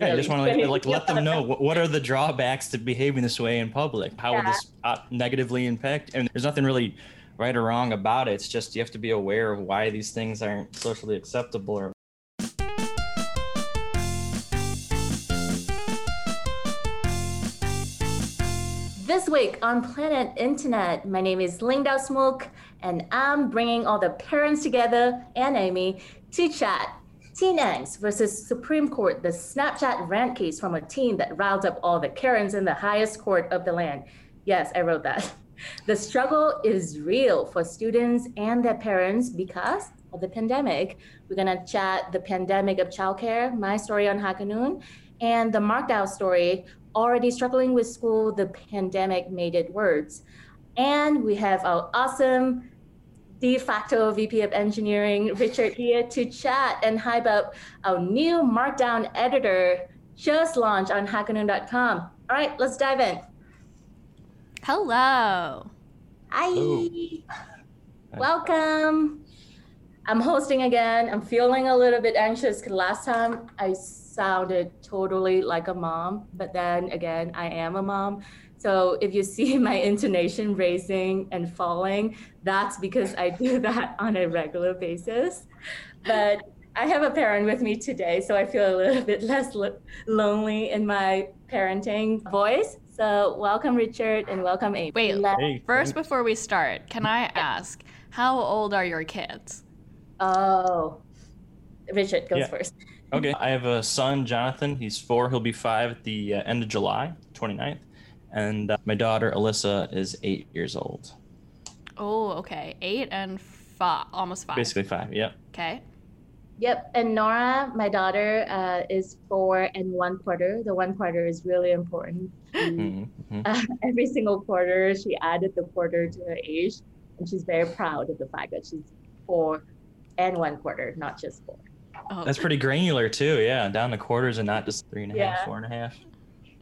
Yeah, I just want to like, like let them know what, what are the drawbacks to behaving this way in public. How will this uh, negatively impact? And there's nothing really right or wrong about it. It's just you have to be aware of why these things aren't socially acceptable or This week on Planet Internet, my name is Linh Dao Smooke, and I'm bringing all the parents together and Amy to chat Teen Angst versus Supreme Court, the Snapchat rant case from a teen that riled up all the Karens in the highest court of the land. Yes, I wrote that. The struggle is real for students and their parents because of the pandemic. We're gonna chat the pandemic of childcare, my story on HackerNoon, and the Markup story, already struggling with school, the pandemic made it worse. And we have our awesome de facto VP of Engineering, Richard, here to chat and hype up our new Markdown editor just launched on HackerNoon.com. All right, let's dive in. Hello. Hi. Hello. Welcome. I'm hosting again. I'm feeling a little bit anxious because last time I sounded totally like a mom, but then again, I am a mom. So if you see my intonation raising and falling, that's because I do that on a regular basis. But I have a parent with me today, so I feel a little bit less lo- lonely in my parenting voice. So welcome, Richard, and welcome, Amy. Wait, hey, first, before we start, can I ask, how old are your kids? Oh, Richard goes yeah. first. okay, I have a son, Jonathan. He's four. He'll be five at the uh, end of July, 29th and uh, my daughter Alyssa is eight years old. Oh, okay, eight and five, almost five. Basically five. Yep. Okay. Yep, and Nora, my daughter, uh, is four and one quarter. The one quarter is really important. She, mm-hmm. uh, every single quarter, she added the quarter to her age, and she's very proud of the fact that she's four and one quarter, not just four. Oh. That's pretty granular too. Yeah, down to quarters and not just three and a yeah. half, four and a half.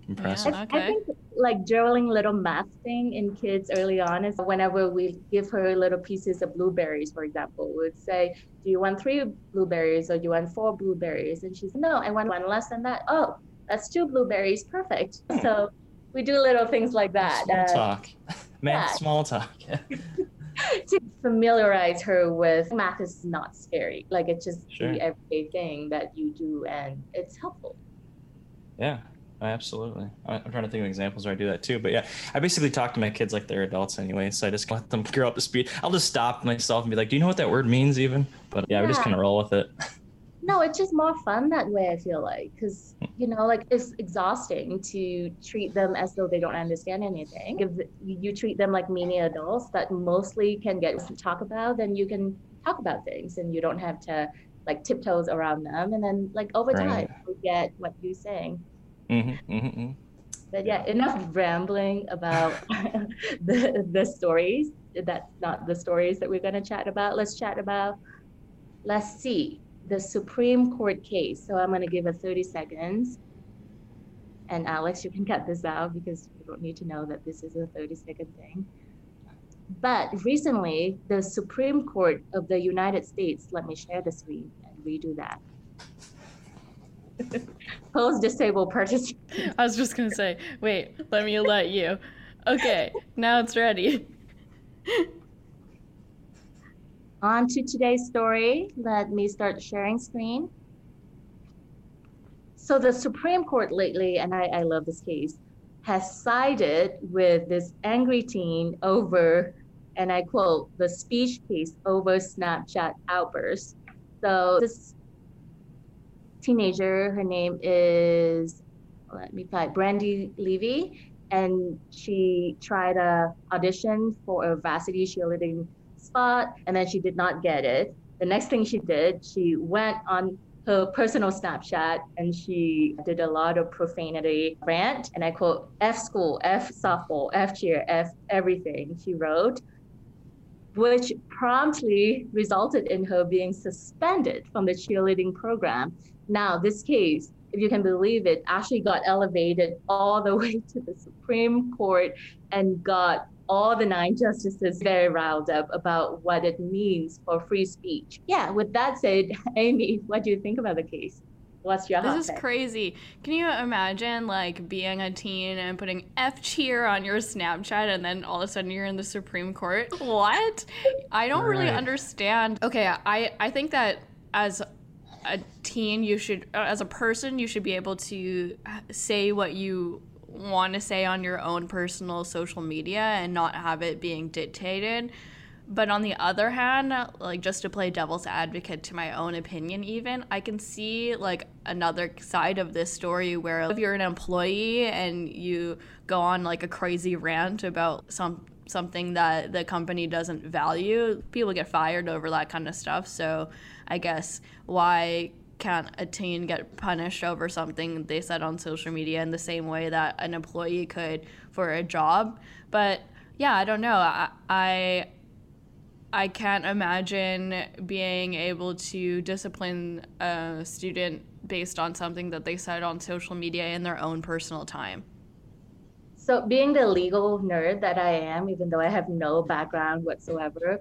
Impressive. Yeah, okay. I think like drilling little math thing in kids early on is whenever we give her little pieces of blueberries, for example, we would say, Do you want three blueberries or do you want four blueberries? And she's no, I want one less than that. Oh, that's two blueberries. Perfect. So we do little things like that. Small uh, talk. Man, yeah. small talk. to familiarize her with math is not scary. Like it's just sure. the everyday thing that you do and it's helpful. Yeah, Absolutely. I'm trying to think of examples where I do that too. But yeah, I basically talk to my kids like they're adults anyway. So I just let them grow up to speed. I'll just stop myself and be like, do you know what that word means even? But yeah, yeah. we just kind of roll with it. No, it's just more fun that way, I feel like. Because, hmm. you know, like it's exhausting to treat them as though they don't understand anything. If you treat them like mini adults that mostly can get to talk about, then you can talk about things and you don't have to like tiptoes around them. And then, like, over time, right. you get what you're saying. Mm-hmm, mm-hmm, mm-hmm. But yeah, enough rambling about the the stories. That's not the stories that we're going to chat about. Let's chat about. Let's see the Supreme Court case. So I'm going to give it 30 seconds. And Alex, you can cut this out because you don't need to know that this is a 30 second thing. But recently, the Supreme Court of the United States, let me share the screen and redo that. Post disabled participants. I was just gonna say, wait, let me let you. Okay, now it's ready. On to today's story. Let me start sharing screen. So the Supreme Court lately, and I, I love this case, has sided with this angry teen over, and I quote, the speech case over Snapchat outbursts. So this teenager. Her name is, let me find, Brandi Levy. And she tried a audition for a varsity cheerleading spot, and then she did not get it. The next thing she did, she went on her personal Snapchat and she did a lot of profanity rant. And I quote, F school, F softball, F cheer, F everything, she wrote, which promptly resulted in her being suspended from the cheerleading program. Now, this case, if you can believe it, actually got elevated all the way to the Supreme Court and got all the nine justices very riled up about what it means for free speech. Yeah, with that said, Amy, what do you think about the case? What's your This is take? crazy. Can you imagine like being a teen and putting F cheer on your Snapchat and then all of a sudden you're in the Supreme Court? What? I don't really understand. Okay, I I think that as a teen you should uh, as a person you should be able to say what you want to say on your own personal social media and not have it being dictated. But on the other hand, like just to play devil's advocate to my own opinion, even, I can see like another side of this story where if you're an employee and you go on like a crazy rant about some something that the company doesn't value, people get fired over that kind of stuff. So I guess why can't a teen get punished over something they said on social media in the same way that an employee could for a job? But yeah, I don't know. I, I I can't imagine being able to discipline a student based on something that they said on social media in their own personal time. So, being the legal nerd that I am, even though I have no background whatsoever,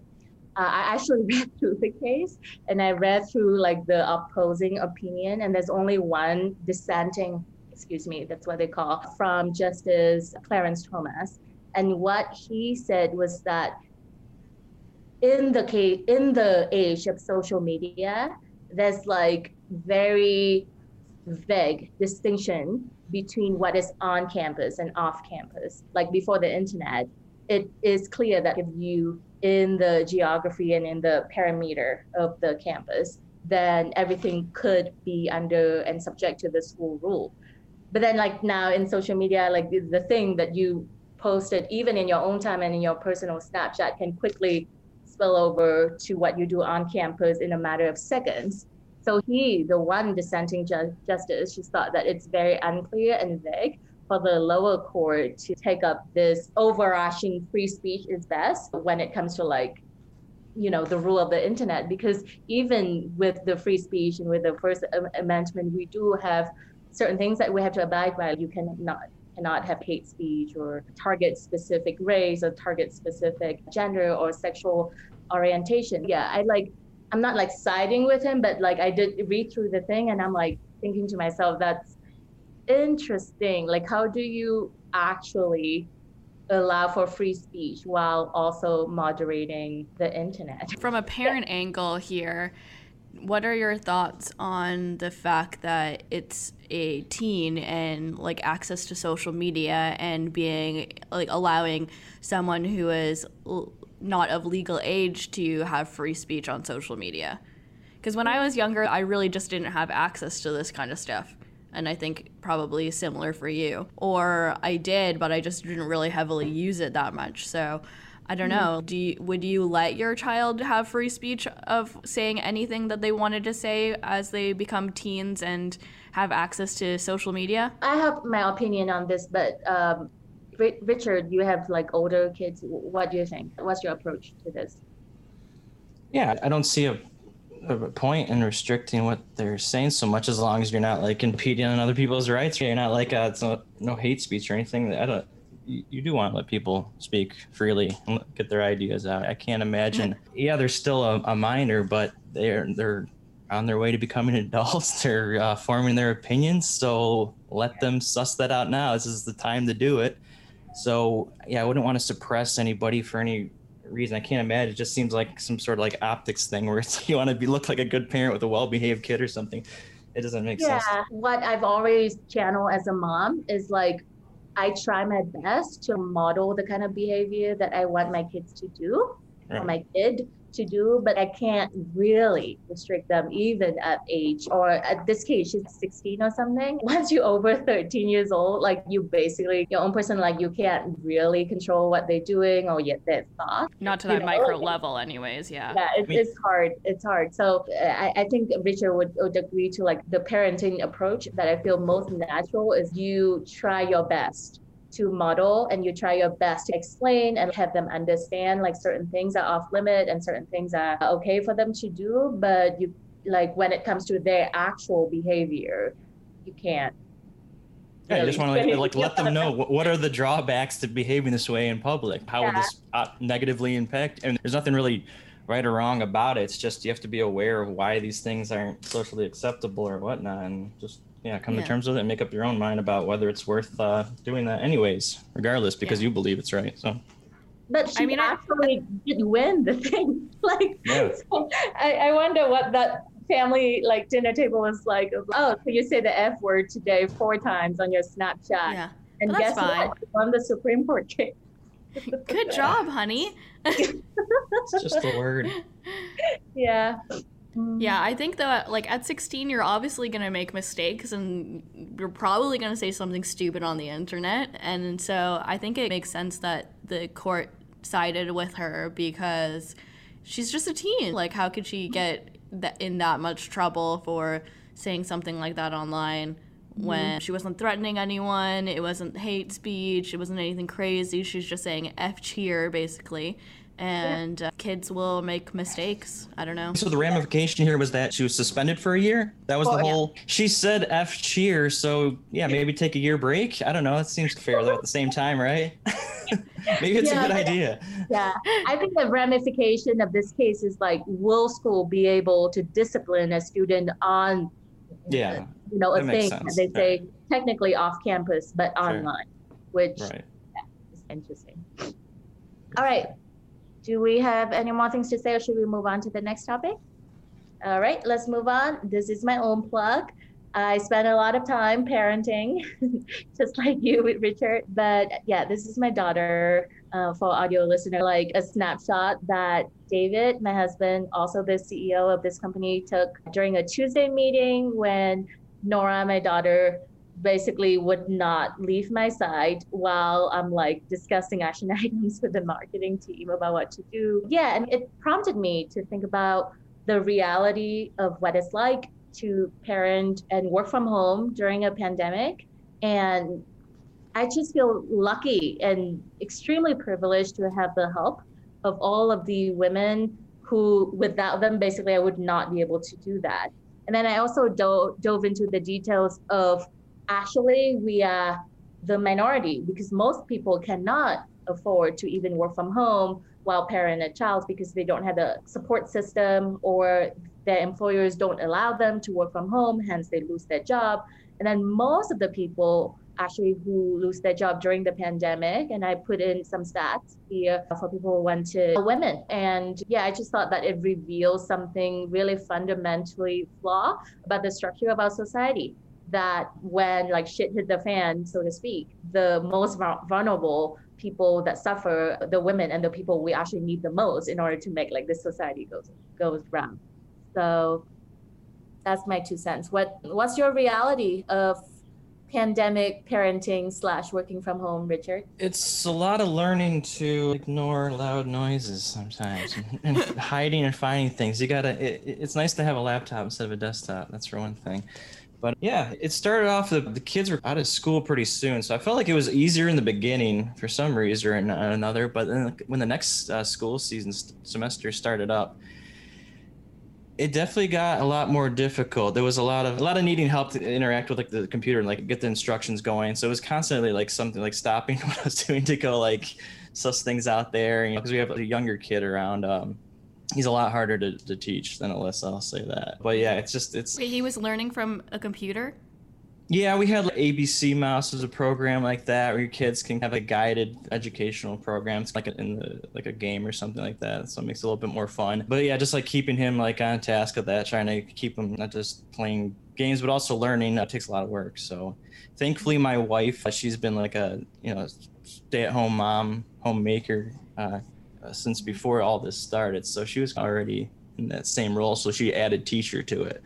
uh, I actually read through the case and I read through like the opposing opinion, and there's only one dissenting, excuse me, that's what they call, from Justice Clarence Thomas. And what he said was that in the case, in the age of social media, there's like very vague distinction between what is on campus and off campus. Like before the internet, it is clear that if you in the geography and in the perimeter of the campus, then everything could be under and subject to the school rule. But then like now in social media, like the, the thing that you posted even in your own time and in your personal Snapchat can quickly spill over to what you do on campus in a matter of seconds. So he, the one dissenting ju- justice, just thought that it's very unclear and vague for the lower court to take up this overarching free speech is best when it comes to like, you know, the rule of the internet. Because even with the free speech and with the First Amendment, we do have certain things that we have to abide by. You cannot cannot have hate speech or target specific race or target specific gender or sexual orientation. Yeah, I like I'm not like siding with him, but like I did read through the thing and I'm like thinking to myself, that's interesting. Like, how do you actually allow for free speech while also moderating the internet? From a parent angle here, what are your thoughts on the fact that it's a teen and like access to social media and being like allowing someone who is l- not of legal age to have free speech on social media? Because when I was younger, I really just didn't have access to this kind of stuff. And I think probably similar for you. Or I did, but I just didn't really heavily use it that much. So I don't know. Do you, would you let your child have free speech of saying anything that they wanted to say as they become teens and have access to social media? I have my opinion on this, but um, Ri- Richard, you have like older kids. What do you think? What's your approach to this? Yeah, I don't see a, a point in restricting what they're saying so much as long as you're not like impeding on other people's rights. You're not like uh, it's no, no hate speech or anything. I don't. You, you do want to let people speak freely and get their ideas out. I can't imagine. Yeah, they're still a, a minor, but they're they're on their way to becoming adults. They're uh, forming their opinions. So let them suss that out now. This is the time to do it. So yeah, I wouldn't want to suppress anybody for any reason. I can't imagine. It just seems like some sort of like optics thing where it's you want to be look like a good parent with a well-behaved kid or something. It doesn't make Yeah, sense. what I've always channeled as a mom is like I try my best to model the kind of behavior that I want my kids to do or my kid to do, but I can't really restrict them even at age or at this case, she's 16 or something. Once you're over 13 years old, like you basically your own person, like you can't really control what they're doing or yet their thoughts. Not to that micro level, anyways. Yeah. yeah it, it's hard it's hard so uh, I, I think richard would, would agree to like the parenting approach that i feel most natural is you try your best to model and you try your best to explain and have them understand like certain things are off limit and certain things are okay for them to do but you like when it comes to their actual behavior you can't Yeah, you just want to like, like let them know what, what are the drawbacks to behaving this way in public. How would Yeah. this uh, negatively impact? And there's nothing really right or wrong about it. It's just you have to be aware of why these things aren't socially acceptable or whatnot, and just yeah, come Yeah. to terms with it and make up your own mind about whether it's worth uh, doing that anyways, regardless, because Yeah. you believe it's right. So But she I mean, I- actually did win the thing. like, Yeah. so I, I wonder what that family like dinner table was like. of, Oh, so you say the F word today four times on your Snapchat. Yeah. And But that's guess fine. what? You won the Supreme Court case. Good job, honey. it's just a word. Yeah. Mm. Yeah, I think that like at 16 you're obviously going to make mistakes and you're probably going to say something stupid on the internet and so I think it makes sense that the court sided with her because she's just a teen. Like how could she get that in that much trouble for saying something like that online? When she wasn't threatening anyone, it wasn't hate speech, it wasn't anything crazy. She's just saying F cheer, basically. And uh, kids will make mistakes. I don't know. So the ramification here was that she was suspended for a year. That was Well, the yeah. whole. She said "f cheer," so yeah, maybe take a year break. I don't know. That seems fair though. At the same time, right? maybe it's Yeah, a good idea. Yeah, I think the ramification of this case is like, will school be able to discipline a student on, Yeah, you know, a that makes thing that sense. they say technically off campus but online, which right. is interesting. All right, do we have any more things to say, or should we move on to the next topic? All right, let's move on. This is my own plug. I spend a lot of time parenting, just like you, with Richard. But yeah, this is my daughter. Uh, for audio listener, like a snapshot that David, my husband, also the CEO of this company, took during a Tuesday meeting when Nora, my daughter, basically would not leave my side while I'm like discussing action items with the marketing team about what to do. Yeah, and it prompted me to think about the reality of what it's like to parent and work from home during a pandemic. And I just feel lucky and extremely privileged to have the help of all of the women who, without them, basically, I would not be able to do that. And then I also do- dove into the details of actually, we are the minority because most people cannot afford to even work from home while parent a child because they don't have a support system or their employers don't allow them to work from home, hence they lose their job. And then most of the people actually who lose their job during the pandemic, and I put in some stats here for people who went to women. And yeah, I just thought that it reveals something really fundamentally flawed about the structure of our society. That when like shit hit the fan, so to speak, the most vulnerable people that suffer, the women and the people we actually need the most in order to make like this society goes goes round. So that's my two cents. What what's your reality of pandemic parenting slash working from home, Richard? It's a lot of learning to ignore loud noises sometimes and hiding and finding things. You gotta. It, it's nice to have a laptop instead of a desktop. That's for one thing. But yeah, it started off the, the kids were out of school pretty soon, so I felt like it was easier in the beginning for some reason or another. But then when the next uh, school season semester started up, it definitely got a lot more difficult. There was a lot of a lot of needing help to interact with like the computer and like get the instructions going. So it was constantly like something like stopping what I was doing to go like suss things out there. You know, because we have a younger kid around. Um, he's a lot harder to, to teach than Alyssa. I'll say that. But yeah, it's just it's Wait, he was learning from a computer? yeah, we had like ABC Mouse as a program like that where your kids can have a guided educational program. It's like in the like a game or something like that. So it makes it a little bit more fun. But yeah, just like keeping him like on task of that, trying to keep him not just playing games but also learning. That takes a lot of work. So thankfully, my wife, uh, she's been like a you know stay-at-home mom, homemaker uh, uh, since before all this started. So she was already in that same role. So she added teacher to it.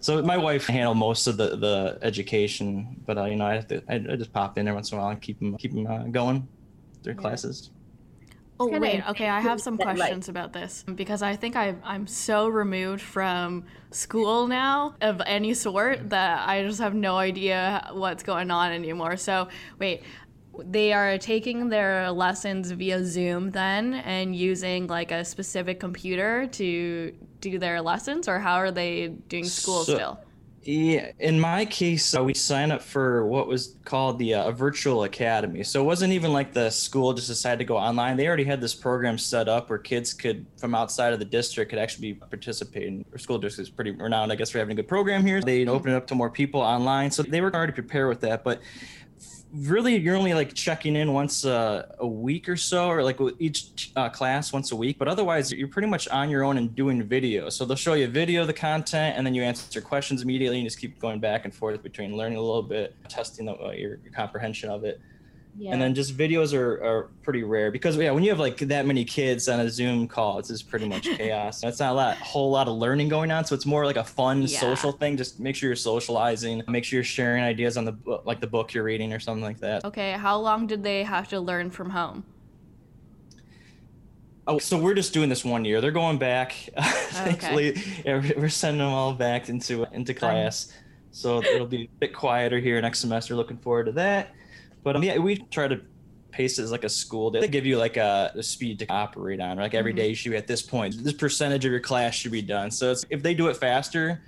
So my wife handled most of the, the education, but uh, you know I have to I, I just pop in there once in a while and keep them keep them uh, going their Yeah. classes. Oh kinda wait, okay, I have some that, like- questions about this because I think I I'm so removed from school now of any sort that I just have no idea what's going on anymore. So wait, they are taking their lessons via Zoom then and using like a specific computer to do their lessons, or how are they doing school So- still? Yeah, in my case, uh, we signed up for what was called the uh, virtual academy. So it wasn't even like the school just decided to go online. They already had this program set up where kids could, from outside of the district, could actually be participating. Our school district is pretty renowned, I guess, for having a good program here. They opened it up to more people online, so they were already prepared with that. But really you're only like checking in once a, a week or so or like with each uh, class once a week but otherwise you're pretty much on your own and doing video. So they'll show you a video of the content and then you answer questions immediately and just keep going back and forth between learning a little bit testing the, uh, your, your comprehension of it yeah. And then just videos are, are pretty rare because yeah, when you have like that many kids on a Zoom call, it's just pretty much chaos. it's not a lot, whole lot of learning going on, so it's more like a fun yeah. social thing. Just make sure you're socializing, make sure you're sharing ideas on the like the book you're reading or something like that. Okay, how long did they have to learn from home? Oh, so we're just doing this one year. They're going back. Oh, Thankfully, yeah, we're sending them all back into into class. So it'll be a bit quieter here next semester. Looking forward to that. But um, yeah, we try to pace it as like a school day. They give you like a, a speed to operate on. Like every mm-hmm. day you should be at this point. This percentage of your class should be done. So it's, if they do it faster,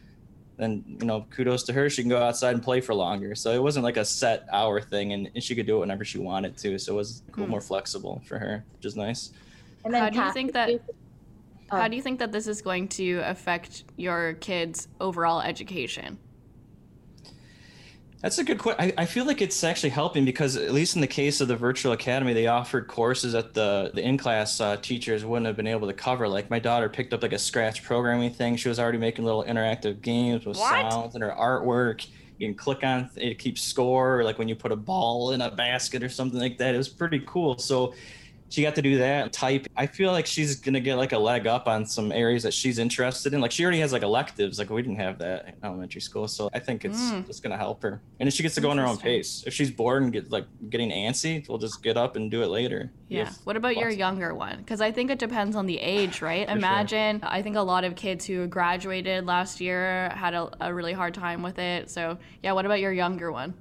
then you know kudos to her. She can go outside and play for longer. So it wasn't like a set hour thing, and, and she could do it whenever she wanted to. So it was cool, mm. more flexible for her, which is nice. And then how do you think that? How do you think that this is going to affect your kids' overall education? That's a good question. I, I, feel like it's actually helping because at least in the case of the virtual academy, they offered courses that the the in class uh, teachers wouldn't have been able to cover. Like my daughter picked up like a scratch programming thing. She was already making little interactive games with what? sounds and her artwork. You can click on it to keep score, like when you put a ball in a basket or something like that. It was pretty cool. So she got to do that type. I feel like she's gonna get like a leg up on some areas that she's interested in. Like she already has like electives. Like we didn't have that in elementary school so i think it's mm. just gonna help her. And if she gets to go on her own pace if she's bored and get like getting antsy we'll just get up and do it later. Yeah. What about your younger one? Because i think it depends on the age right? Imagine sure. i think a lot of kids who graduated last year had a, a really hard time with it. So yeah what about your younger one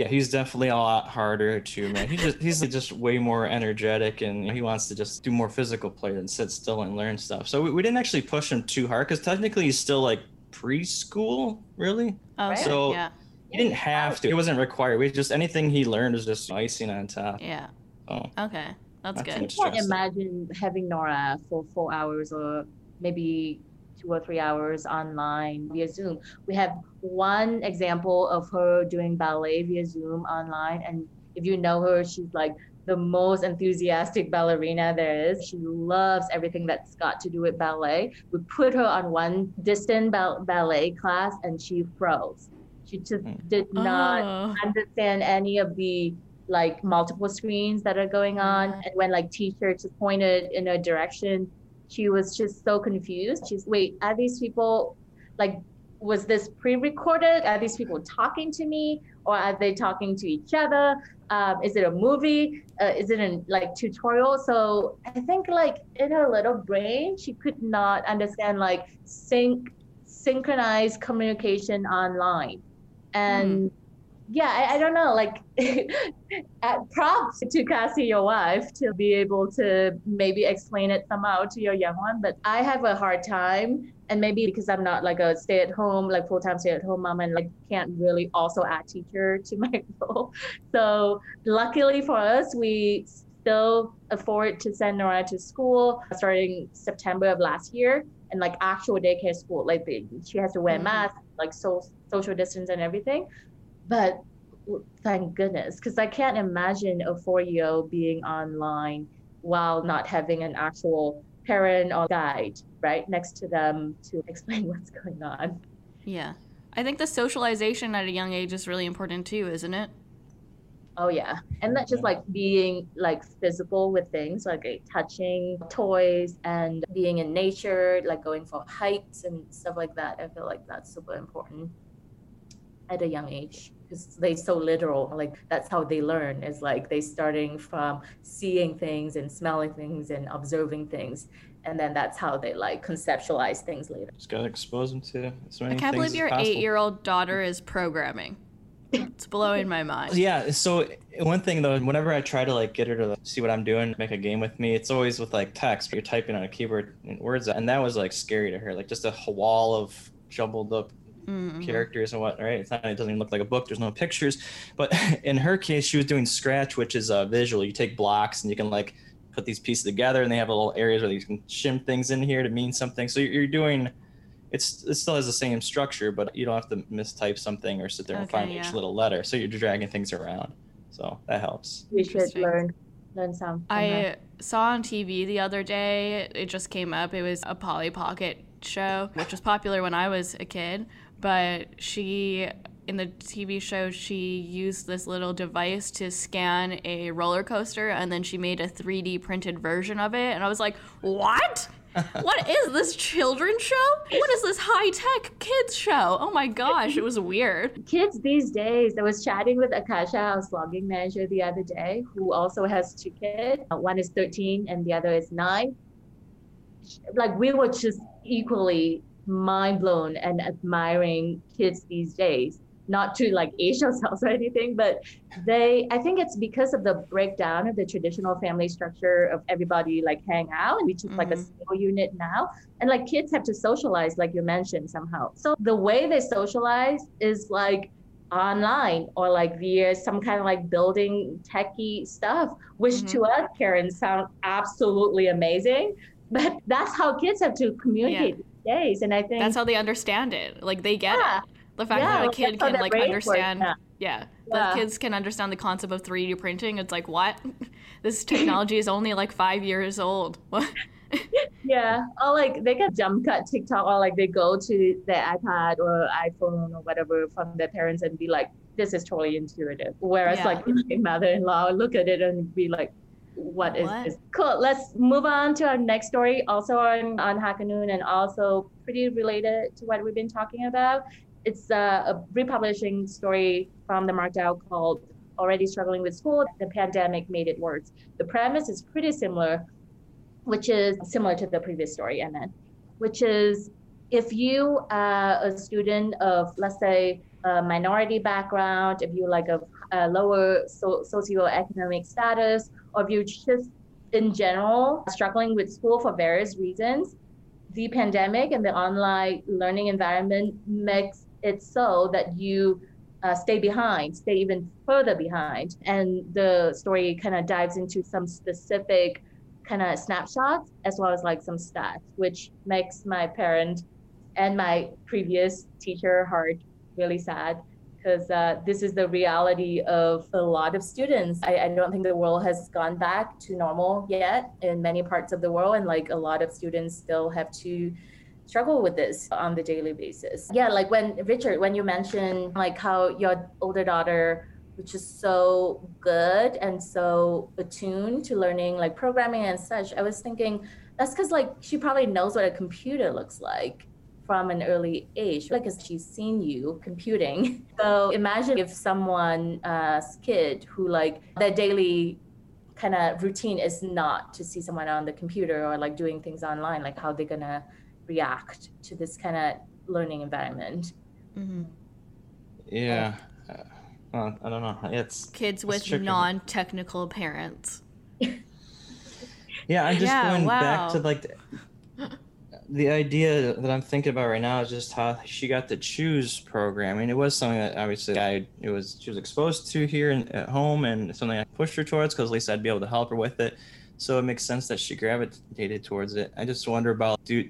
yeah, he's definitely a lot harder to man. He just he's just way more energetic and he wants to just do more physical play than sit still and learn stuff. So we, we didn't actually push him too hard because technically he's still like preschool, really. Oh, so yeah. he didn't have to. It wasn't required. We just anything he learned was just icing on top. Yeah. Oh. Okay, that's good. I can't imagine having Nora for four hours or maybe two or three hours online via Zoom. We have one example of her doing ballet via Zoom online. And if you know her, she's like the most enthusiastic ballerina there is. She loves everything that's got to do with ballet. We put her on one distant ba- ballet class and she froze. She just hmm. did not oh. understand any of the like multiple screens that are going on. And when like teachers pointed in a direction, she was just so confused. She's, wait, are these people like, was this pre-recorded? Are these people talking to me or are they talking to each other? Um, is it a movie? Uh, is it a like tutorial? So I think like in her little brain, she could not understand like sync, synchronized communication online. And mm yeah, I, I, don't know, like props to Cassie, your wife, to be able to maybe explain it somehow to your young one. But I have a hard time, and maybe because I'm not like a stay at home, like full time stay at home mom, and like can't really also add teacher to my role. So luckily for us, we still afford to send Nora to school starting September of last year, and like actual daycare school. Like the, she has to wear mm-hmm. mask, like so social distance and everything but thank goodness because i can't imagine a four-year-old being online while not having an actual parent or guide right next to them to explain what's going on. Yeah. I think the socialization at a young age is really important too isn't it? Oh yeah. And not just like being like physical with things like, like touching toys and being in nature like going for hikes and stuff like that. I feel like that's super important at a young age because they're so literal like that's how they learn is like they starting from seeing things and smelling things and observing things and then that's how they like conceptualize things later. Just gotta expose them to as many i can't believe your eight-year-old daughter is programming. It's blowing my mind. Yeah so one thing though whenever i try to like get her to see what i'm doing make a game with me it's always with like text. You're typing on a keyboard and words and that was like scary to her like just a wall of jumbled up Mhm. characters and what right? It's not it doesn't even look like a book there's no pictures. But in her case she was doing scratch which is uh, visual. You take blocks and you can like put these pieces together and they have little areas where you can shim things in here to mean something so you're, you're doing it's it still has the same structure but you don't have to mistype something or sit there and Okay, find each little letter so you're dragging things around so that helps We should learn learn some. from her. I saw on TV the other day, it just came up. It was a Polly Pocket show, which was popular when I was a kid. But she, in the TV show, she used this little device to scan a roller coaster and then she made a 3D printed version of it. And I was like, what? what is this children's show? What is this high tech kids show? Oh my gosh, it was weird. kids these days i was chatting with akasha our slogging manager the other day who also has two kids Uh, one is 13 and the other is 9 like we were just equally mind blown and admiring kids these days not to like age ourselves or anything but they i think it's because of the breakdown of the traditional family structure of everybody like hang out and we just like a Mhm. single unit now and like kids have to socialize like you mentioned somehow so the way they socialize is like online or like via some kind of like building techie stuff which Mhm. to us Karen, sound absolutely amazing but that's how kids have to communicate these days and i think That's how they understand it. Like they get Yeah. it. The fact Yeah, that a kid can like understand yeah. Yeah. Yeah. The kids can understand the concept of 3D printing. It's like, what? this technology is only like five years old. What? Yeah, or like they can jump cut TikTok, or like they go to their iPad or iPhone or whatever from their parents and be like, "This is totally intuitive." Whereas Yeah. like my mother-in-law look at it and be like, "What is What? this?" Cool. Let's move on to our next story, also on on HackerNoon and also pretty related to what we've been talking about. It's uh, a republishing story from the Markup called "Already Struggling with School." The pandemic made it worse. The premise is pretty similar which is similar to the previous story and then, which is if you are a student of, let's say, a minority background, if you like a, a lower so, socioeconomic status, or if you're just in general struggling with school for various reasons, the pandemic and the online learning environment makes it so that you uh, stay behind, stay even further behind. And the story kind of dives into some specific kind of snapshots as well as like some stats, which makes my parent and my previous teacher heart really sad because uh, this is the reality of a lot of students. I, I don't think the world has gone back to normal yet in many parts of the world, and like a lot of students still have to struggle with this on the daily basis. Yeah, like when Richard, when you mentioned like how your older daughter which is so good and so attuned to learning like programming and such i was thinking that's because like she probably knows what a computer looks like from an early age like because she's seen you computing so imagine if someone's uh, kid who like their daily kind of routine is not to see someone on the computer or like doing things online like how they're gonna react to this kind of learning environment hmm yeah uh, well, i don't know it's Kids with tricky. non technical parents. Yeah, I'm just Yeah, going wow. back to like the, the idea that I'm thinking about right now is just how she got to choose programming. It was something that obviously I it was she was exposed to here in, at home and something I pushed her towards because at least I'd be able to help her with it. So it makes sense that she gravitated towards it. I just wonder about do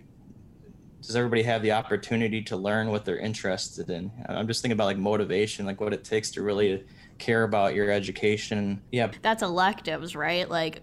does everybody have the opportunity to learn what they're interested in? I'm just thinking about like motivation, like what it takes to really care about your education. Yeah, That's electives, right? Like,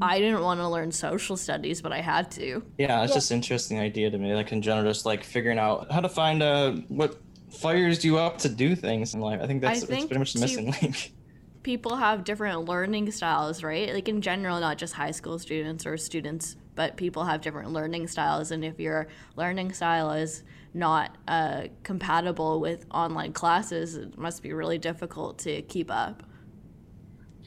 I didn't want to learn social studies, but I had to. Yeah, it's just an interesting idea to me. Like in general, just like figuring out how to find uh what fires you up to do things in life. I think that's, that's think pretty much the to- missing link. People have different learning styles, right? Like, in general, not just high school students or students, but people have different learning styles. And if your learning style is not uh, compatible with online classes, it must be really difficult to keep up.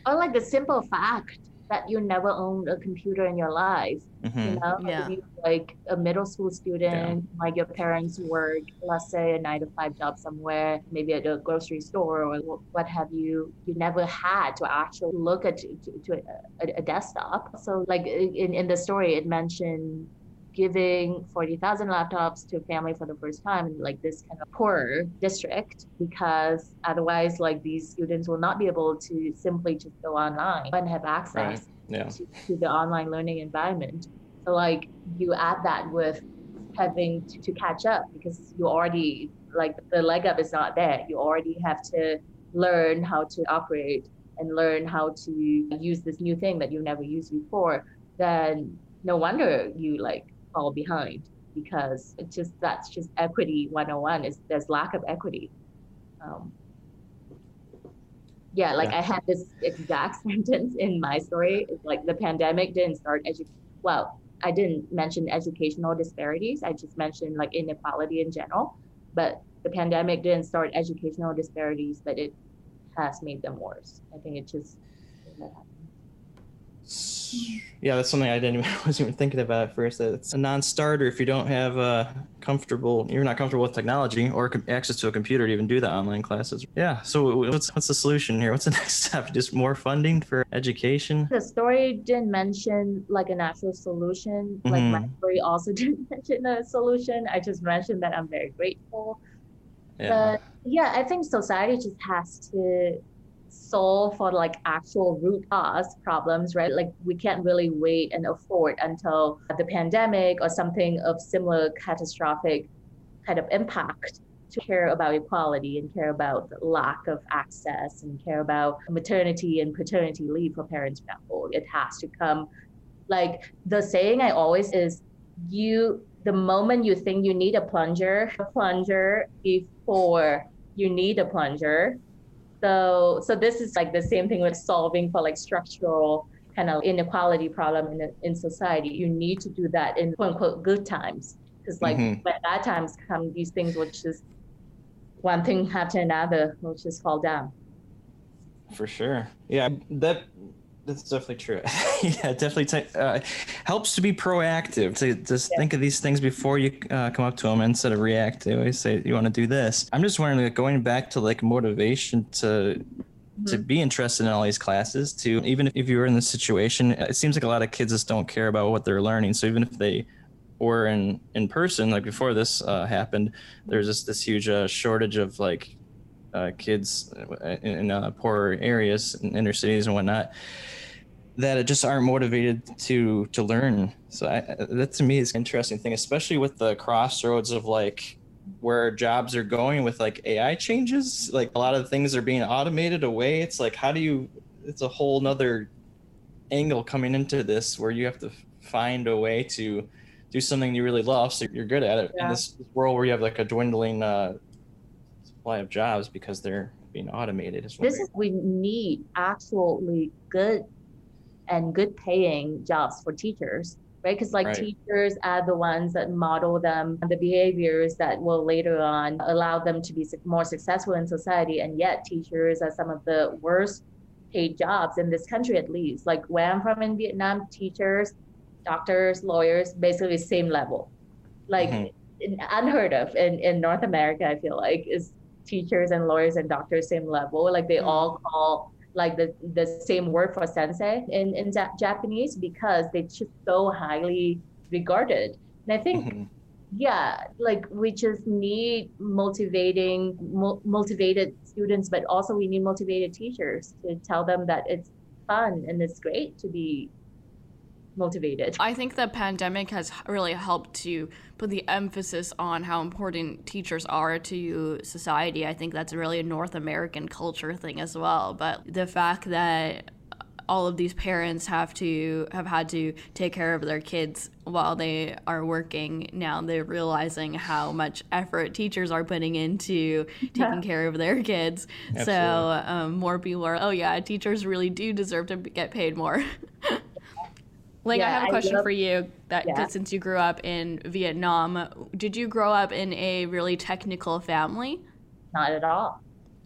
or like the simple fact that you never owned a computer in your life you hmm know? Yeah. you like a middle school student like your parents work let's say a nine to five job somewhere maybe at a grocery store or what have you. You never had to actually look at to, to a, a, a desktop. So like in, in the story it mentioned giving 40,000 laptops to a family for the first time in like this kind of poorer district because otherwise like these students will not be able to simply just go online and have access right. yeah. to, to the online learning environment. So like you add that with having to, to catch up because you already like the leg up is not there. You already have to learn how to operate and learn how to use this new thing that you never used before. Then no wonder you like fall behind because it's just that's just equity 101 is there's lack of equity. Um, yeah, like yeah. I had this exact sentence in my story. It's like the pandemic didn't start edu- well, I didn't mention educational disparities. I just mentioned like inequality in general. But the pandemic didn't start educational disparities, but it has made them worse. I think it just yeah, that's something I didn't even wasn't even thinking about at first. That it's a non-starter if you don't have a comfortable, you're not comfortable with technology or access to a computer to even do the online classes. Yeah. So what's what's the solution here? What's the next step? Just more funding for education? The story didn't mention like an actual solution. Like mm-hmm. my story also didn't mention a solution. I just mentioned that I'm very grateful. Yeah. But yeah, I think society just has to solve for like actual root cause problems, right? Like we can't really wait and afford until the pandemic or something of similar catastrophic kind of impact to care about equality and care about the lack of access and care about maternity and paternity leave for parents. It has to come like the saying I always is you the moment you think you need a plunger, a plunger before you need a plunger so so this is like the same thing with solving for like structural kind of inequality problem in in society. You need to do that in quote unquote good times because like mm-hmm. when bad times come, these things will just one thing after another will just fall down. For sure, yeah. That that's definitely true. yeah, definitely t- uh, helps to be proactive to just yeah. think of these things before you uh, come up to them instead of react. They always say you want to do this. I'm just wondering, like, going back to like motivation to mm-hmm. to be interested in all these classes. To even if you were in this situation, it seems like a lot of kids just don't care about what they're learning. So even if they were in in person, like before this uh, happened, there's just this huge uh, shortage of like uh, kids in, in uh, poorer areas, in inner cities and whatnot that just aren't motivated to to learn. So I, that to me is an interesting thing, especially with the crossroads of like where jobs are going with like AI changes. Like a lot of things are being automated away. It's like how do you? It's a whole nother angle coming into this where you have to find a way to do something you really love so you're good at it yeah. in this world where you have like a dwindling uh, supply of jobs because they're being automated as well. this is we need absolutely good and good paying jobs for teachers right because like right. teachers are the ones that model them the behaviors that will later on allow them to be more successful in society and yet teachers are some of the worst paid jobs in this country at least like where i'm from in vietnam teachers doctors lawyers basically same level like mm-hmm. unheard of in, in north america i feel like is teachers and lawyers and doctors same level like they mm-hmm. all call like the, the same word for sensei in, in Japanese because they're just so highly regarded. And I think, mm-hmm. yeah, like we just need motivating, mo- motivated students, but also we need motivated teachers to tell them that it's fun and it's great to be motivated. I think the pandemic has really helped to put the emphasis on how important teachers are to society. I think that's really a North American culture thing as well. But the fact that all of these parents have to have had to take care of their kids while they are working now they're realizing how much effort teachers are putting into taking care of their kids Absolutely. so um, more people are oh yeah teachers really do deserve to get paid more Like, yeah, I have a question love, for you that yeah. since you grew up in Vietnam, did you grow up in a really technical family? Not at all.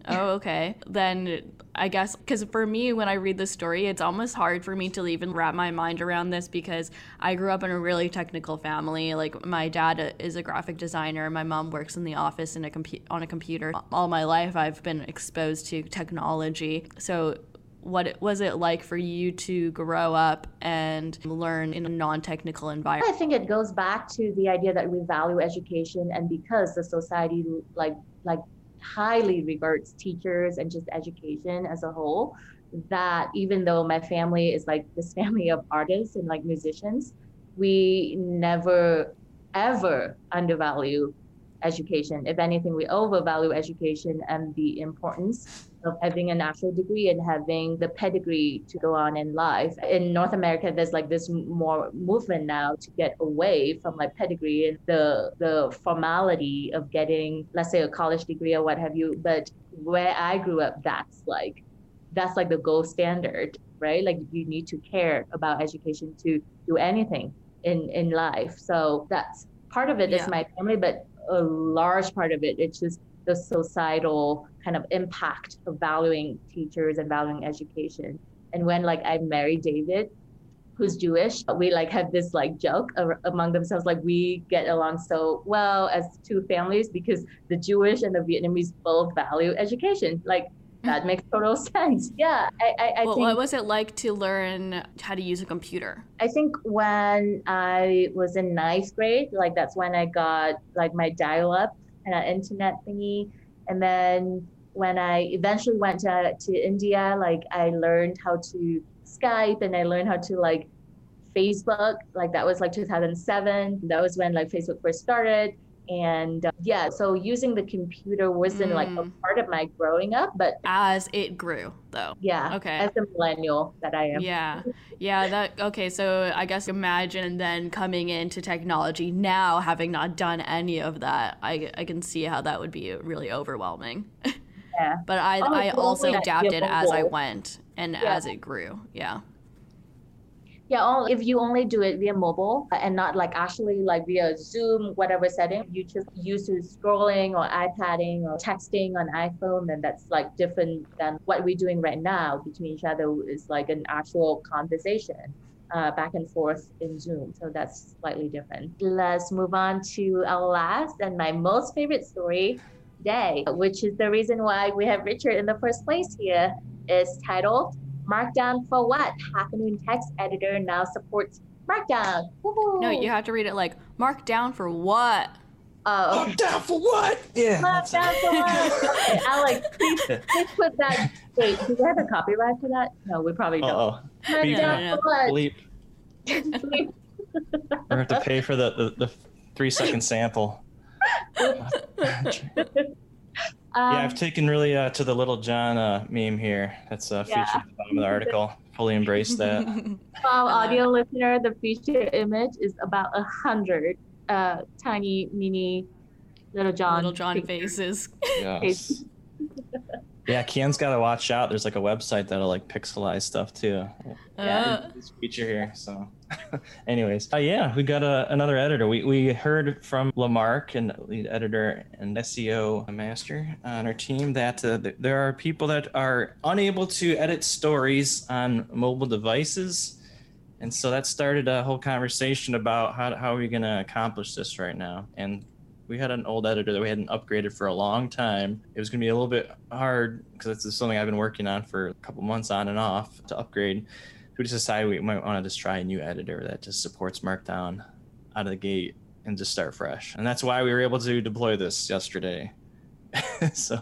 Oh, okay. then I guess because for me, when I read the story, it's almost hard for me to even wrap my mind around this because I grew up in a really technical family. Like my dad is a graphic designer, my mom works in the office in a compu- on a computer. All my life, I've been exposed to technology. So what was it like for you to grow up and learn in a non-technical environment? I think it goes back to the idea that we value education, and because the society like like highly regards teachers and just education as a whole, that even though my family is like this family of artists and like musicians, we never ever undervalue education. If anything, we overvalue education and the importance of having an actual degree and having the pedigree to go on in life. In North America, there's like this more movement now to get away from like pedigree and the the formality of getting, let's say, a college degree or what have you. But where I grew up, that's like that's like the gold standard, right? Like you need to care about education to do anything in in life. So that's part of it yeah. is my family, but a large part of it it's just the societal kind of impact of valuing teachers and valuing education. And when like I married David, who's Jewish, we like have this like joke among themselves, like we get along so well as two families because the Jewish and the Vietnamese both value education. Like mm. that makes total sense. Yeah, I, I, I well, think. What was it like to learn how to use a computer? I think when I was in ninth grade, like that's when I got like my dial-up uh, internet thingy, and then when I eventually went to to India, like I learned how to Skype and I learned how to like Facebook. Like that was like 2007. That was when like Facebook first started and uh, yeah so using the computer wasn't mm. like a mm. part of my growing up but as it grew though. Yeah okay. as a millennial that i am. Yeah. Yeah that okay so i guess imagine then coming into technology now having not done any of that i, I can see how that would be really overwhelming. Yeah. But i oh, i also adapted as i went and yeah. as it grew. Yeah yeah, if you only do it via mobile and not like actually like via Zoom, whatever setting, you just used to scrolling or iPadding or texting on iPhone, then that's like different than what we're doing right now between each other is like an actual conversation. Uh, back and forth in Zoom. So that's slightly different. Let's move on to our last and my most favorite story today, which is the reason why we have Richard in the first place here, is titled Markdown for what? HackerNoon text editor now supports Markdown. Woo-hoo. No, you have to read it like Markdown for what? Oh. Markdown for what? Yeah. Markdown for what? okay, Alex, please, please put that. Wait, do we have a copyright for that? No, we probably don't. Oh. Markdown for what? Bleep. Bleep. we have to pay for the, the, the three second sample. Um, yeah, I've taken really uh, to the Lil Jon uh, meme here. That's uh, featured yeah. at the bottom of the article. Fully embrace that. Well, audio listener, the feature image is about a hundred uh, tiny mini Lil Jon. Lil Jon faces. Yes. yeah, Kian's got to watch out. There's like a website that'll like pixelize stuff too. Yeah, uh. this feature here. So. Anyways, uh, yeah, we got a, another editor. We, we heard from Limarc, and lead editor and SEO master on our team, that uh, th- there are people that are unable to edit stories on mobile devices. And so that started a whole conversation about how, how are we going to accomplish this right now. And we had an old editor that we hadn't upgraded for a long time. It was going to be a little bit hard because it's something I've been working on for a couple months on and off to upgrade we just decided we might want to just try a new editor that just supports Markdown out of the gate and just start fresh. And that's why we were able to deploy this yesterday. so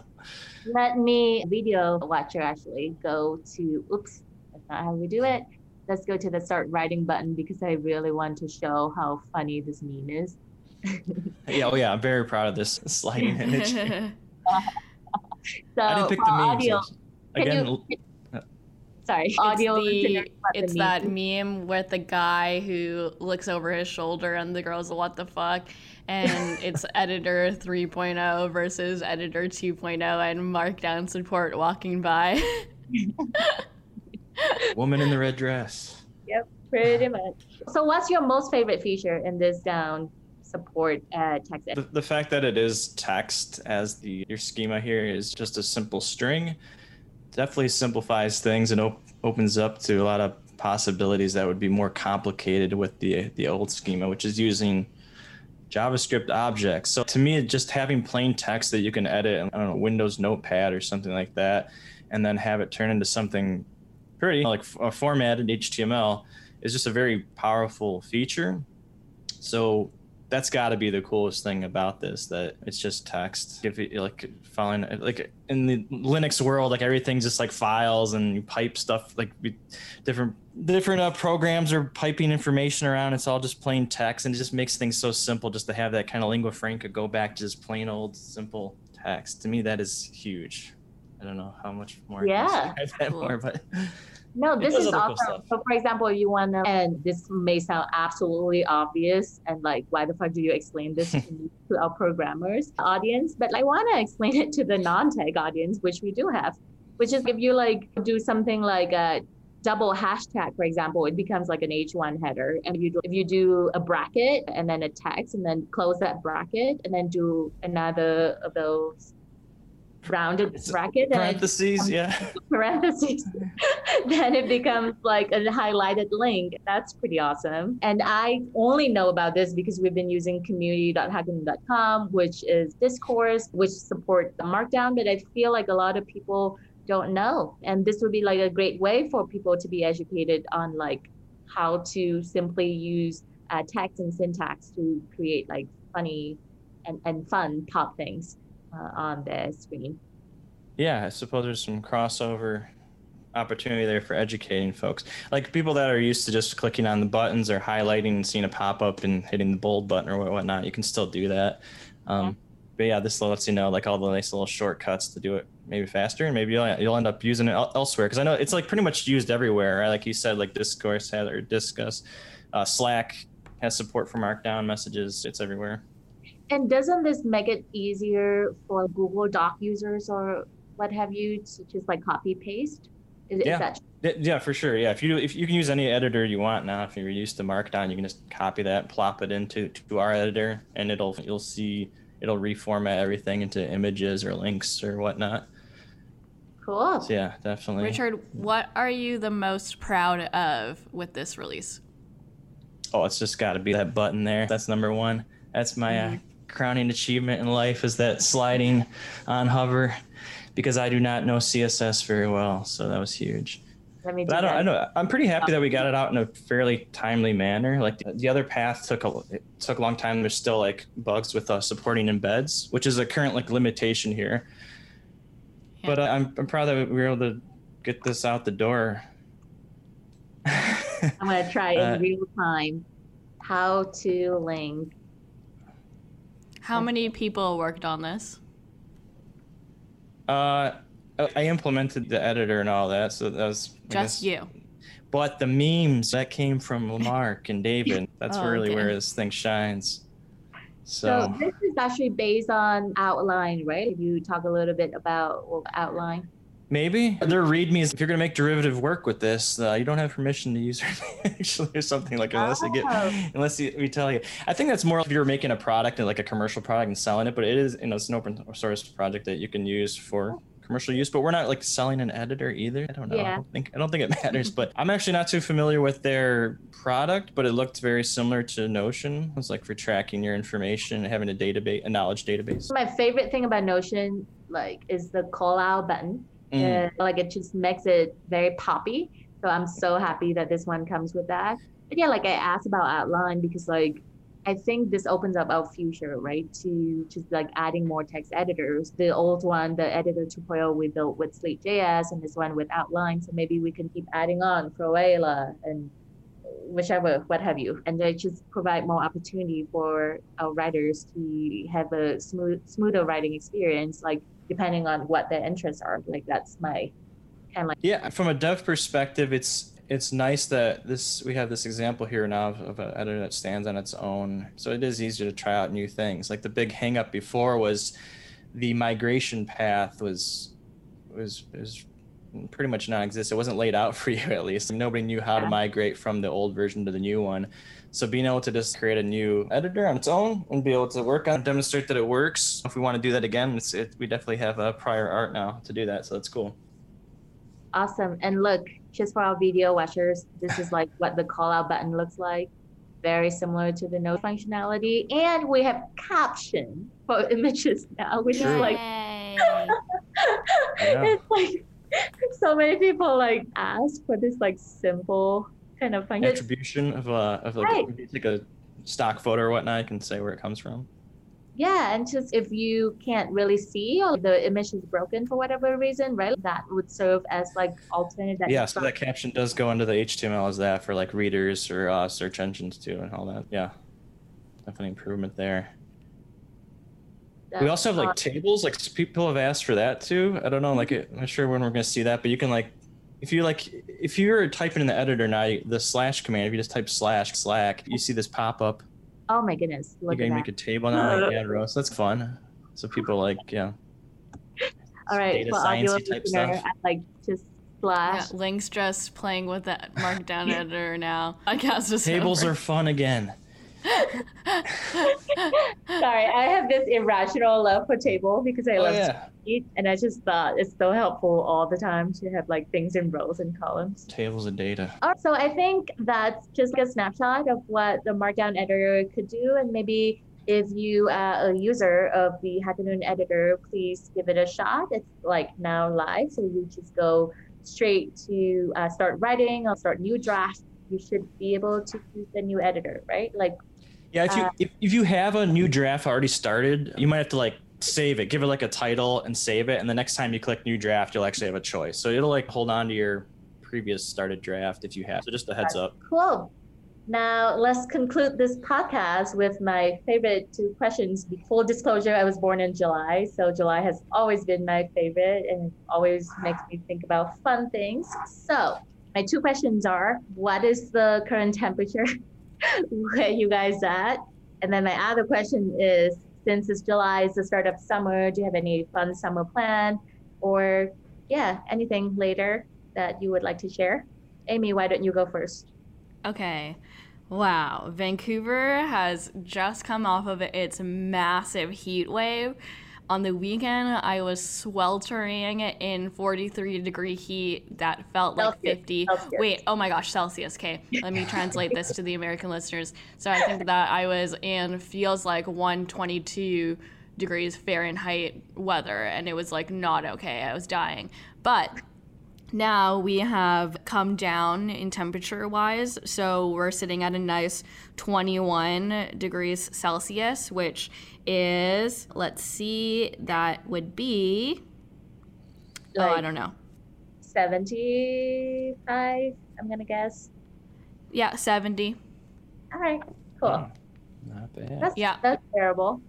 let me video watcher actually go to oops, that's not how we do it. Let's go to the start writing button because I really want to show how funny this meme is. yeah, oh yeah, I'm very proud of this sliding image. so I didn't pick the memes. Audio, Again, you, uh, sorry, audio. It's, the, it's that meme with the guy who looks over his shoulder and the girl's what the fuck, and it's editor 3.0 versus editor 2.0 and markdown support walking by. Woman in the red dress. Yep, pretty much. So, what's your most favorite feature in this down support uh, text the, the, fact that it is text as the your schema here is just a simple string definitely simplifies things and op- opens up to a lot of possibilities that would be more complicated with the the old schema, which is using JavaScript objects. So to me, just having plain text that you can edit, in I don't know, Windows Notepad or something like that, and then have it turn into something pretty like a formatted HTML is just a very powerful feature. So that's got to be the coolest thing about this that it's just text. If you like following like in the linux world like everything's just like files and you pipe stuff like different different uh, programs are piping information around. It's all just plain text and it just makes things so simple just to have that kind of lingua franca go back to just plain old simple text. To me that is huge. I don't know how much more yeah. I cool. more but no, this is awesome. So, for example, you want to, and this may sound absolutely obvious, and like, why the fuck do you explain this to, to our programmers audience? But I want to explain it to the non-tech audience, which we do have, which is if you like do something like a double hashtag, for example, it becomes like an H1 header. And if you do, if you do a bracket and then a text, and then close that bracket, and then do another of those rounded bracket parentheses and yeah. parentheses then it becomes like a highlighted link. That's pretty awesome. And i only know about this because we've been using community.hackernoon.com which is discourse which support the markdown but i feel like a lot of people don't know. And this would be like a great way for people to be educated on like how to simply use uh, text and syntax to create like funny and, and fun top things uh, on the screen. Yeah, I suppose there's some crossover opportunity there for educating folks. Like people that are used to just clicking on the buttons or highlighting and seeing a pop up and hitting the bold button or whatnot, you can still do that. Um, yeah. But yeah, this lets you know like all the nice little shortcuts to do it maybe faster, and maybe you'll, you'll end up using it elsewhere. Because I know it's like pretty much used everywhere. Right? Like you said, like Discourse has or Discuss, uh, Slack has support for Markdown messages. It's everywhere. And doesn't this make it easier for Google Doc users or what have you to just like copy paste? Is, yeah. Is that... yeah, for sure. Yeah, if you if you can use any editor you want now, if you're used to Markdown, you can just copy that, plop it into to our editor, and it'll you'll see it'll reformat everything into images or links or whatnot. Cool. So yeah, definitely. Richard, what are you the most proud of with this release? Oh, it's just got to be that button there. That's number one. That's my mm-hmm. uh, crowning achievement in life is that sliding on hover because I do not know CSS very well. So that was huge. Let me do I don't, I know. I'm pretty happy that we got it out in a fairly timely manner. Like the, the other path took a it took a long time. There's still like bugs with uh, supporting embeds, which is a current like limitation here. Yeah. But uh, I'm I'm proud that we were able to get this out the door. I'm gonna try in uh, real time how to link how many people worked on this? Uh, I implemented the editor and all that, so that was just you. But the memes that came from Mark and David, that's oh, really okay. where this thing shines. So. so. this is actually based on outline, right? You talk a little bit about outline. Maybe their readmes. If you're going to make derivative work with this, uh, you don't have permission to use it actually or something like unless oh. you get unless you, we tell you. I think that's more if you're making a product and like a commercial product and selling it, but it is you know it's an open source project that you can use for commercial use. But we're not like selling an editor either. I don't know. Yeah. I don't think I don't think it matters. but I'm actually not too familiar with their product, but it looked very similar to Notion. It's like for tracking your information and having a database, a knowledge database. My favorite thing about Notion like is the call out button Mm. And like it just makes it very poppy. So I'm so happy that this one comes with that. But yeah, like I asked about outline because like I think this opens up our future, right? To just like adding more text editors. The old one, the editor 2.0, we built with Slate.js, and this one with Outline. So maybe we can keep adding on Proela and whichever, what have you. And they just provide more opportunity for our writers to have a smooth, smoother writing experience. Like depending on what their interests are. Like that's my kind of like yeah. From a dev perspective, it's it's nice that this we have this example here now of, of an editor that stands on its own. So it is easier to try out new things. Like the big hangup before was the migration path was was was pretty much non-existent. It wasn't laid out for you at least. Nobody knew how yeah. to migrate from the old version to the new one. So being able to just create a new editor on its own and be able to work on demonstrate that it works. If we want to do that again, it, we definitely have a prior art now to do that. So that's cool. Awesome. And look, just for our video watchers, this is like what the call out button looks like. Very similar to the note functionality. And we have caption for images now, which True. is like, it's like so many people like ask for this like simple kind of. It's- Attribution of uh of like Right. take a stock photo or whatnot, you can say where it comes from. Yeah, and just if you can't really see or the image is broken for whatever reason, right? That would serve as like alternate. that yeah, so that caption does go into the HTML as that for like readers or uh, search engines too and all that. Yeah, definitely improvement there. that- We also have like tables. Like people have asked for that too. I don't know. Like I'm not sure when we're gonna see that, but you can like, if you like, if you're typing in the editor now, the slash command. If you just type slash slack, you see this pop up. oh my goodness, You look can at make that. a table now. Like add rows. That's fun. So people like yeah. All right, data for audio sciencey type stuff. I like just Yeah. Link's just playing with that markdown editor now. Podcast is Tables over. are fun again. Sorry, I have this irrational love for table because I Oh love yeah. to eat, and I just thought it's so helpful all the time to have like things in rows and columns. Tables of data. Right, so I think that's just a snapshot of what the Markdown editor could do, and maybe if you are a user of the HackerNoon editor, please give it a shot. It's like now live, so you just go straight to uh, start writing or start new draft. You should be able to use the new editor, right? Like Yeah, if you Uh, if, if you have a new draft already started, you might have to like save it, give it like a title and save it, and the next time you click new draft, you'll actually have a choice. So it'll like hold on to your previous started draft if you have. So just a heads up. Cool. Now let's conclude this podcast with my favorite two questions. Full disclosure, I was born in July, so July has always been my favorite and always makes me think about fun things. So my two questions are what is the current temperature where you guys at? And then my other question is since it's July, it's the start of summer, do you have any fun summer plan? Or yeah, anything later that you would like to share? Amy, why don't you go first? Okay. Wow. Vancouver has just come off of its massive heat wave. On the weekend, I was sweltering in 43 degree heat that felt like Celsius, 50. Celsius. Wait, oh my gosh, Celsius. Okay, let me translate this to the American listeners. So I think that I was in feels like 122 degrees Fahrenheit weather, and it was like not okay. I was dying. But now we have come down in temperature wise. So we're sitting at a nice 21 degrees Celsius, which is, let's see, that would be, oh, I don't know. 75, I'm gonna guess. Yeah, 70. All right, cool. Oh, not bad. That's, Yeah. that's terrible.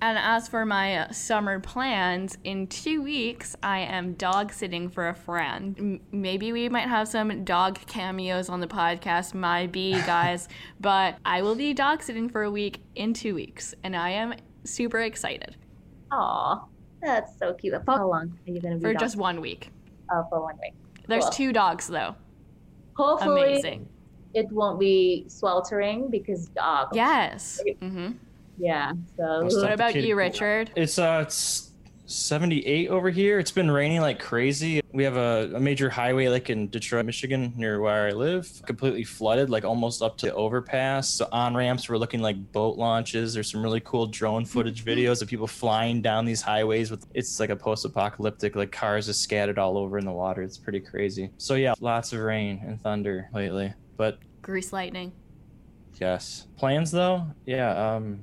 And as for my summer plans, in two weeks, I am dog sitting for a friend. M- maybe we might have some dog cameos on the podcast, might be, guys. but I will be dog sitting for a week in two weeks, and I am super excited Aw, that's so cute. For how long are you gonna be for gone? just one week. Oh, for one week. There's Cool. two dogs, though. Hopefully, Amazing. it won't be sweltering because dog. Yes. hmm Yeah. So What about you. Richard? It's uh it's 78 over here. It's been raining like crazy. We have a, a major highway like in Detroit, Michigan, near where I live, completely flooded, like almost up to the overpass. So on ramps were looking like boat launches. There's some really cool drone footage videos of people flying down these highways with it's like a post-apocalyptic, like cars just scattered all over in the water. It's pretty crazy. So yeah, lots of rain and thunder lately. But Grease lightning. Yes. Plans though? Yeah. Um,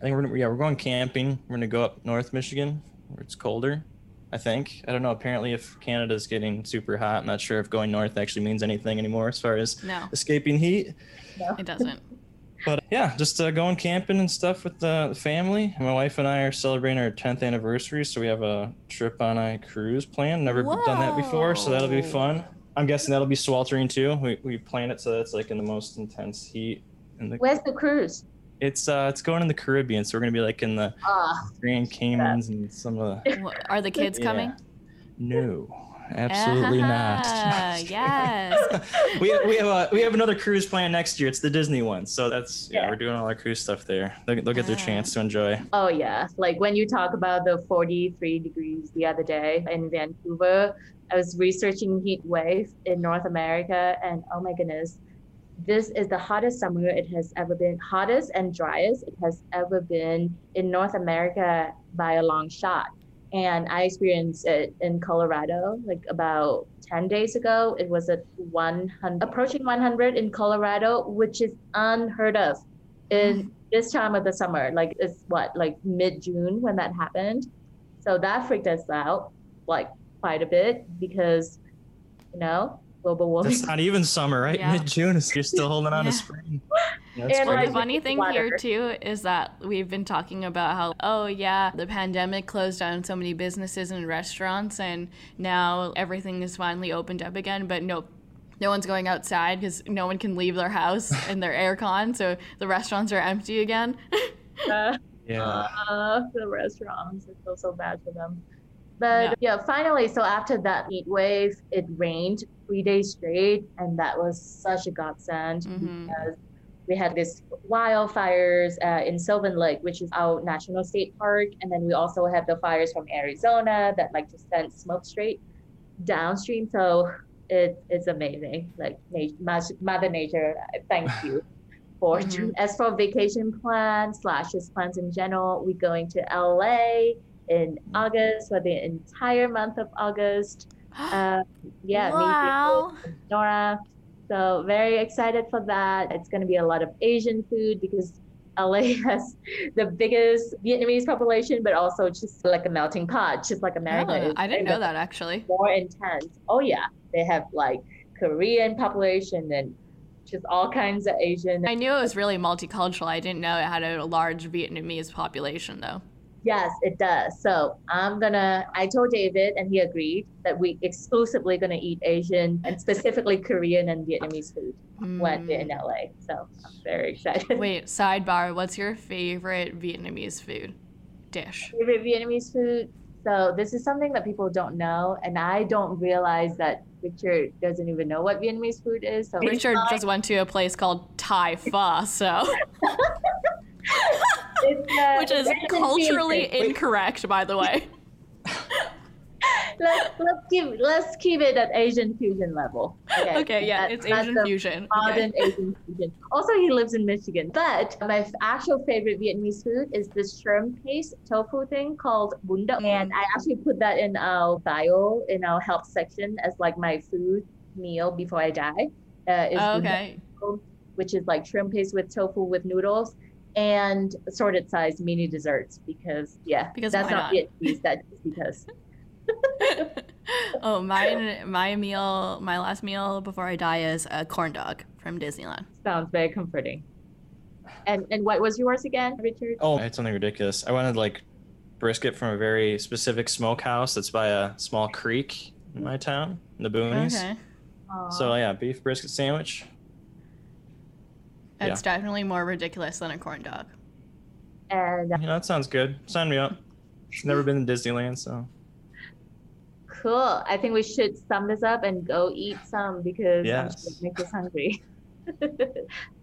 I think we're gonna, yeah we're going camping. We're gonna go up North Michigan where it's colder. I think. I don't know. Apparently, if Canada's getting super hot, I'm not sure if going north actually means anything anymore as far as No, escaping heat. No. it doesn't. But yeah, just uh, going camping and stuff with the the family. My wife and I are celebrating our 10th anniversary, so we have a trip on a cruise plan. Never done that before, so that'll be fun. I'm guessing that'll be sweltering too. We we plan it so that's like in the most intense heat. In the, where's the cruise? It's uh it's going in the Caribbean, so we're gonna be like in the Ah, Grand Caymans and some of the Are the kids coming? no, absolutely not. Ah, yes. we we have a we have another cruise plan next year. It's the Disney one, so that's yeah, Yeah. we're doing all our cruise stuff there. They'll, they'll get their Ah. chance to enjoy. oh yeah. Like when you talk about the 43 degrees the other day in Vancouver, I was researching heat wave in North America, and oh my goodness, this is the hottest summer it has ever been, hottest and driest it has ever been in North America by a long shot. And I experienced it in Colorado like about 10 days ago. It was at 100, approaching 100 in Colorado, which is unheard of in mm. this time of the summer. Like it's what, like mid June when that happened. So that freaked us out like quite a bit because, you know, global warming. That's not even summer, right? Yeah. Mid June, you're still holding on Yeah. to spring. Yeah, And, Well, the funny thing water. here too is that we've been talking about how oh yeah the pandemic closed down so many businesses and restaurants and now everything is finally opened up again but no no one's going outside because no one can leave their house and their aircon so the restaurants are empty again Uh, yeah. uh, the restaurants. I feel so bad for them. But yeah. finally, so after that heat wave, it rained three days straight, and that was such a godsend Mhm. because we had this wildfires uh, in Sylvan Lake, which is our national state park, and then we also have the fires from Arizona that like just send smoke straight downstream. So it, it's amazing. Like nat- Mother Nature, thank you for Mhm. as for vacation plans slash just plans in general we're going to la in august for the entire month of august. Uh, yeah wow. me nora. So very excited for that. It's going to be a lot of asian food because la has the biggest vietnamese population but also just like a melting pot just like america Oh, i didn't know that actually. more intense. Oh yeah. They have like korean population and just all kinds of asian i knew it was really multicultural. I didn't know it had a large vietnamese population though Yes, it does. So I'm gonna. I told David, and he agreed that we exclusively gonna eat Asian and specifically Korean and Vietnamese food when we're in Mm. LA. So I'm very excited. wait sidebar what's your favorite vietnamese food dish Favorite Vietnamese food. So this is something that people don't know, and I don't realize that Richard doesn't even know what Vietnamese food is. So Richard just went to a place called Thai Pho, so uh, which is culturally fusion. incorrect, by the way. Let's let's keep let's keep it at Asian fusion level. Okay, Okay, yeah, That- it's Asian the fusion. modern Okay. Asian fusion. Also, he lives in Michigan. But my f- actual favorite Vietnamese food is this shrimp paste tofu thing called bún đậu. And I actually put that in our bio in our help section as like my food meal before I die. Uh, is Oh, bún đậu, okay. which is like shrimp paste with tofu with noodles and assorted size mini desserts because yeah, Because that's why not not? Vietnamese. That's just because. oh, mine, my meal, my last meal before I die is a corn dog from Disneyland. Sounds very comforting. And and what was yours again, Richard? Oh, it's something ridiculous. I wanted like brisket from a very specific smokehouse that's by a small creek in my town, in the boonies. Okay. So yeah, beef brisket sandwich. It's definitely more ridiculous than a corn dog. and uh, You know, that sounds good. Sign me up. Never been to Disneyland, so cool. I think we should sum this up and go eat some because I'm Yes. it makes us hungry.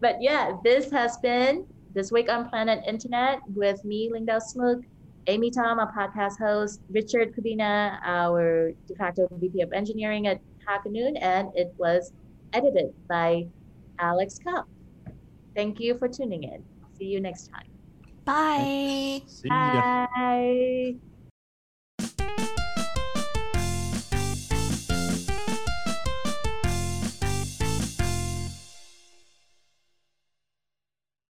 but yeah, this has been this week on Planet Internet with me, Linh Dao Smooke, Amy Tom, our podcast host, Richard Kubina, our de facto VP of Engineering at HackerNoon, and it was edited by Alex Cup. Thank you for tuning in. See you next time. Bye. see ya. Bye.